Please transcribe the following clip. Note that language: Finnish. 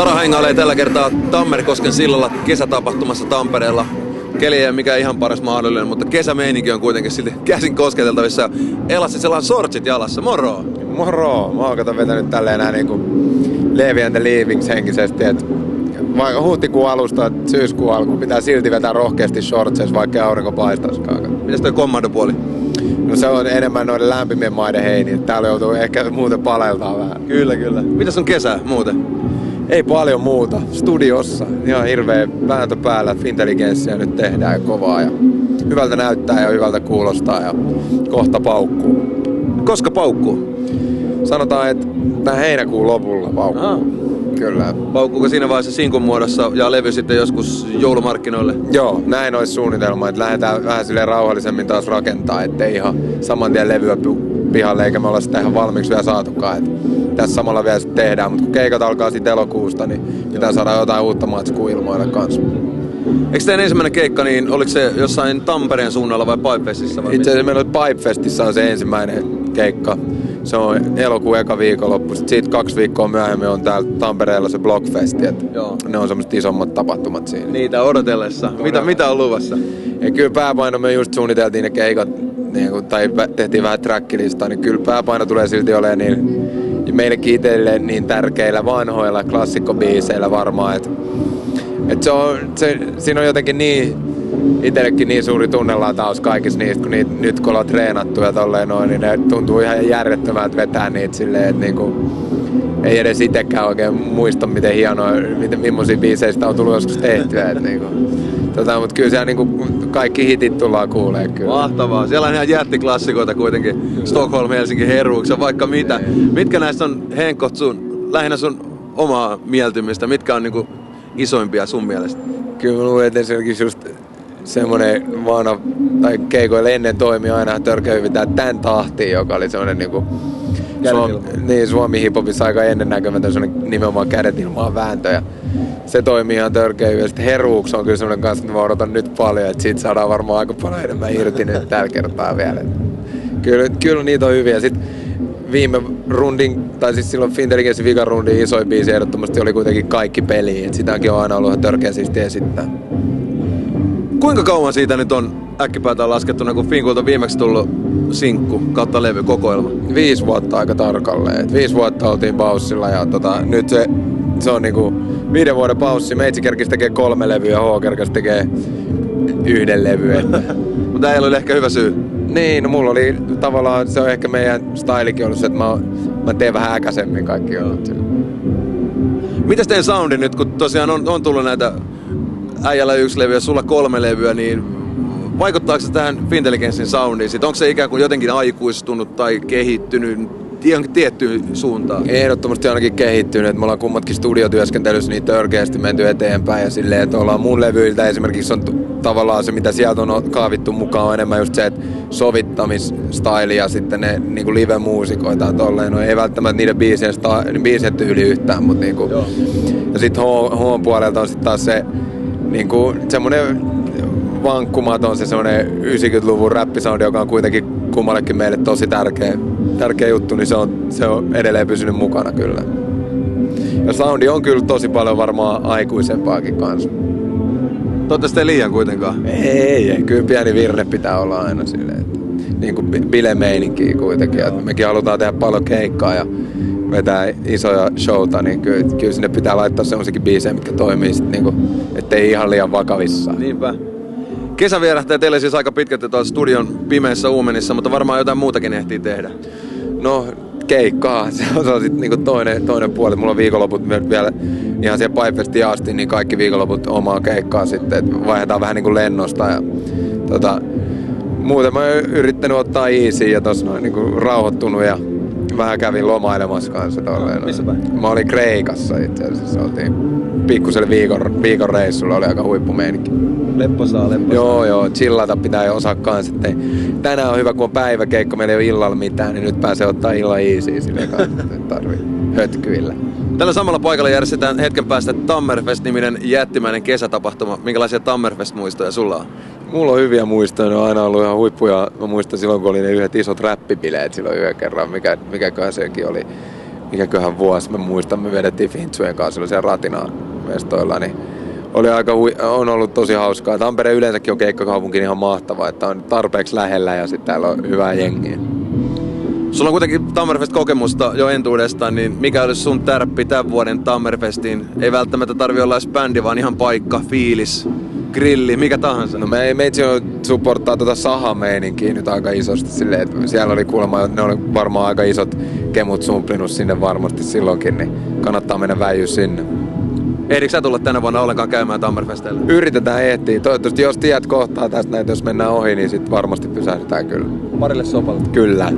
Stara hengailee tällä kertaa Tammerkosken sillalla kesätapahtumassa Tampereella. Keli ei ole mikään ihan paras mahdollinen, mutta kesämeininki on kuitenkin silti käsin kosketeltavissa. Elassi sellainen sortsit jalassa, moro! Moro! Mä oon kato vetänyt tälleen näin niinku Levi and the Leavings henkisesti, että vaikka huhtikuun alusta syyskuun alku pitää silti vetää rohkeasti shortseissa, vaikka aurinko paistaisikaan. Mitäs toi kommandopuoli? No se on enemmän noiden lämpimien maiden heini. Täällä joutuu ehkä muuten paleltaa vähän. Kyllä, kyllä. Mitäs on kesä muuten? Ei paljon muuta. Studiossa. Ihan hirveä vääntö päällä. Fintelligenssiä nyt tehdään kovaa. Ja hyvältä näyttää ja hyvältä kuulostaa ja kohta paukkuu. Koska paukkuu? Sanotaan, että tämän heinäkuun lopulla paukkuu. Aha. Kyllä. Paukkuuko siinä vaiheessa sinkun muodossa ja levy sitten joskus joulumarkkinoille? Joo, näin olisi suunnitelma, että lähdetään vähän sille rauhallisemmin taas rakentaa, ettei ihan saman tien levyä pihalle, eikä me olla sitä ihan valmiiksi vielä saatukaan. Et tässä samalla vielä sitten tehdään, mutta kun keikat alkaa sitten elokuusta, niin pitää saada jotain uutta matskua ilmoille kanssa. Eikö teidän ensimmäinen keikka, niin oliko se jossain Tampereen suunnalla vai Pipefestissä? Vai Itse asiassa meillä oli Pipefestissä on se ensimmäinen keikka. Se on elokuun eka viikonloppu. Sitten siitä kaksi viikkoa myöhemmin on täällä Tampereella se Blockfesti. Joo. Ne on semmoiset isommat tapahtumat siinä. Niitä odotellessa. Mitä, mitä on luvassa? Ja kyllä pääpaino me just suunniteltiin ne keikat, niin kun, tai tehtiin vähän trackilistaa, niin kyllä pääpaino tulee silti olemaan niin, meillekin itselleen niin tärkeillä vanhoilla klassikkobiiseillä varmaan, että et se on, se, siinä on jotenkin niin itsellekin niin suuri tunnelataus kaikissa niistä, kun niitä, nyt kun ollaan treenattu ja tolleen noin, niin ne tuntuu ihan järjettömältä vetää niitä silleen, että niinku, ei edes itsekään oikein muista, miten hienoa, miten, millaisia biisejä sitä on tullut joskus tehtyä. Että niinku, tota, mutta kyllä siellä niinku kaikki hitit tullaan kuulee kyllä. Mahtavaa. Siellä on ihan jättiklassikoita kuitenkin. Kyllä. Stockholm, Helsinki, Heruksa, vaikka mitä. Ei. Mitkä näistä on Henkot sun, lähinnä sun omaa mieltymistä? Mitkä on niinku isoimpia sun mielestä? Kyllä mä luulen, että esimerkiksi just semmoinen vaana, tai keikoille ennen toimi aina törkeä hyvin tämän tahtiin, joka oli semmoinen niinku Suomi, niin, Suomi hiphopissa aika ennennäkemätön semmoinen nimenomaan kädet ilmaan vääntö. Ja se toimii ihan törkeä hyvin. Sitten Heruuks on kyllä semmoinen kanssa, että mä odotan nyt paljon, että siitä saadaan varmaan aika paljon enemmän irti nyt tällä kertaa vielä. Kyllä, kyllä niitä on hyviä. Sitten viime rundin, tai siis silloin Fintelligensin vikan rundin isoin biisi ehdottomasti oli kuitenkin kaikki peli. Et sitäkin on aina ollut ihan törkeä siistiä esittää. Kuinka kauan siitä nyt on äkkipäätään laskettuna, kun Finkulta viimeksi tullut sinkku kautta levy kokoelma? Viisi vuotta aika tarkalleen. Et viisi vuotta oltiin paussilla ja tota, nyt se, se on niinku viiden vuoden paussi. Meitsi kerkisi tekee kolme levyä ja H kerkisi tekee yhden levy. Mutta ei ole ehkä hyvä syy. Niin, no mulla oli tavallaan, se on ehkä meidän stylikin ollut se, että mä, mä teen vähän äkäisemmin kaikki jutut. Mitäs teidän soundi nyt, kun tosiaan on, on tullut näitä äijällä yksi levy ja sulla kolme levyä, niin vaikuttaako se tähän Fintelligenssin soundiin? Onko se ikään kuin jotenkin aikuistunut tai kehittynyt johonkin tiettyyn suuntaan? Ehdottomasti ainakin kehittynyt. Me ollaan kummatkin studiotyöskentelyssä niin törkeästi menty eteenpäin ja silleen, että ollaan mun levyiltä esimerkiksi on tavallaan se, mitä sieltä on kaavittu mukaan, on enemmän just se, että sovittamisstaili ja sitten ne niin kuin live-muusikoita ja tolleen. No ei välttämättä niiden biisien, sta- biisien tyyli yhtään, mutta niin kuin. Ja sitten H, H puolelta on sitten taas se niin kuin semmoinen vankkumaton se semmoinen 90-luvun räppisoundi, joka on kuitenkin kummallekin meille tosi tärkeä, tärkeä juttu, niin se on, se on edelleen pysynyt mukana kyllä. Ja soundi on kyllä tosi paljon varmaan aikuisempaakin kanssa. Toivottavasti ei liian kuitenkaan. Ei, ei, kyllä pieni virne pitää olla aina silleen, että niin kuin bilemeininkiä kuitenkin. Että mekin halutaan tehdä paljon keikkaa ja vetää isoja showta, niin kyllä, kyllä sinne pitää laittaa semmoisiakin biisejä, mitkä toimii sitten niin kuin, ettei ihan liian vakavissa. Niinpä. Kesä vierähtää teille siis aika pitkälti tuolla studion pimeässä uumenissa, mutta varmaan jotain muutakin ehtii tehdä. No, keikkaa. Se on, se on sitten niinku toinen, toinen puoli. Mulla on viikonloput vielä ihan siellä Pipefestiin asti, niin kaikki viikonloput omaa keikkaa sitten. Et vaihdetaan vähän niinku lennosta. Ja, tota, muuten mä oon yrittänyt ottaa easy ja tossa noin niinku rauhoittunut ja vähän kävin lomailemassa kanssa tolleen. Missä päin? Mä olin Kreikassa itse asiassa. Oltiin pikkuselle viikon, viikon reissulla, oli aika huippumeininki. Lepposaa, lepposaa. Joo, joo, chillata pitää jo osaa kanssa. Että tänään on hyvä, kun on päiväkeikko, meillä ei ole illalla mitään, niin nyt pääsee ottaa illa easy sille kanssa, tarvii hötkyillä. Tällä samalla paikalla järjestetään hetken päästä Tammerfest-niminen jättimäinen kesätapahtuma. Minkälaisia Tammerfest-muistoja sulla on? Mulla on hyviä muistoja, ne on aina ollut ihan huippuja. Mä muistan silloin, kun oli ne yhdet isot räppibileet silloin yhden kerran, mikä, mikäköhän sekin oli, mikäköhän vuosi. Mä muistan, me vedettiin Fintsujen kanssa siellä Ratinaan mestoilla, niin oli aika hui, on ollut tosi hauskaa. Tampere yleensäkin on keikkakaupunki niin ihan mahtava, että on tarpeeksi lähellä ja sitten täällä on hyvää jengiä. Sulla on kuitenkin Tammerfest-kokemusta jo entuudestaan, niin mikä olisi sun tärppi tämän vuoden Tammerfestiin? Ei välttämättä tarvi olla edes bändi, vaan ihan paikka, fiilis, grilli, mikä tahansa. No me, meitsi on supporttaa tuota sahameininkiä nyt aika isosti silleen, että siellä oli kuulemma, ne oli varmaan aika isot kemut sumplinut sinne varmasti silloinkin, niin kannattaa mennä väijy sinne. Ehdikö sä tulla tänä vuonna ollenkaan käymään Tammerfestillä? Yritetään ehtiä. Toivottavasti jos tiedät kohtaa tästä näitä, jos mennään ohi, niin sitten varmasti pysähdytään kyllä. Parille sopalle. Kyllä.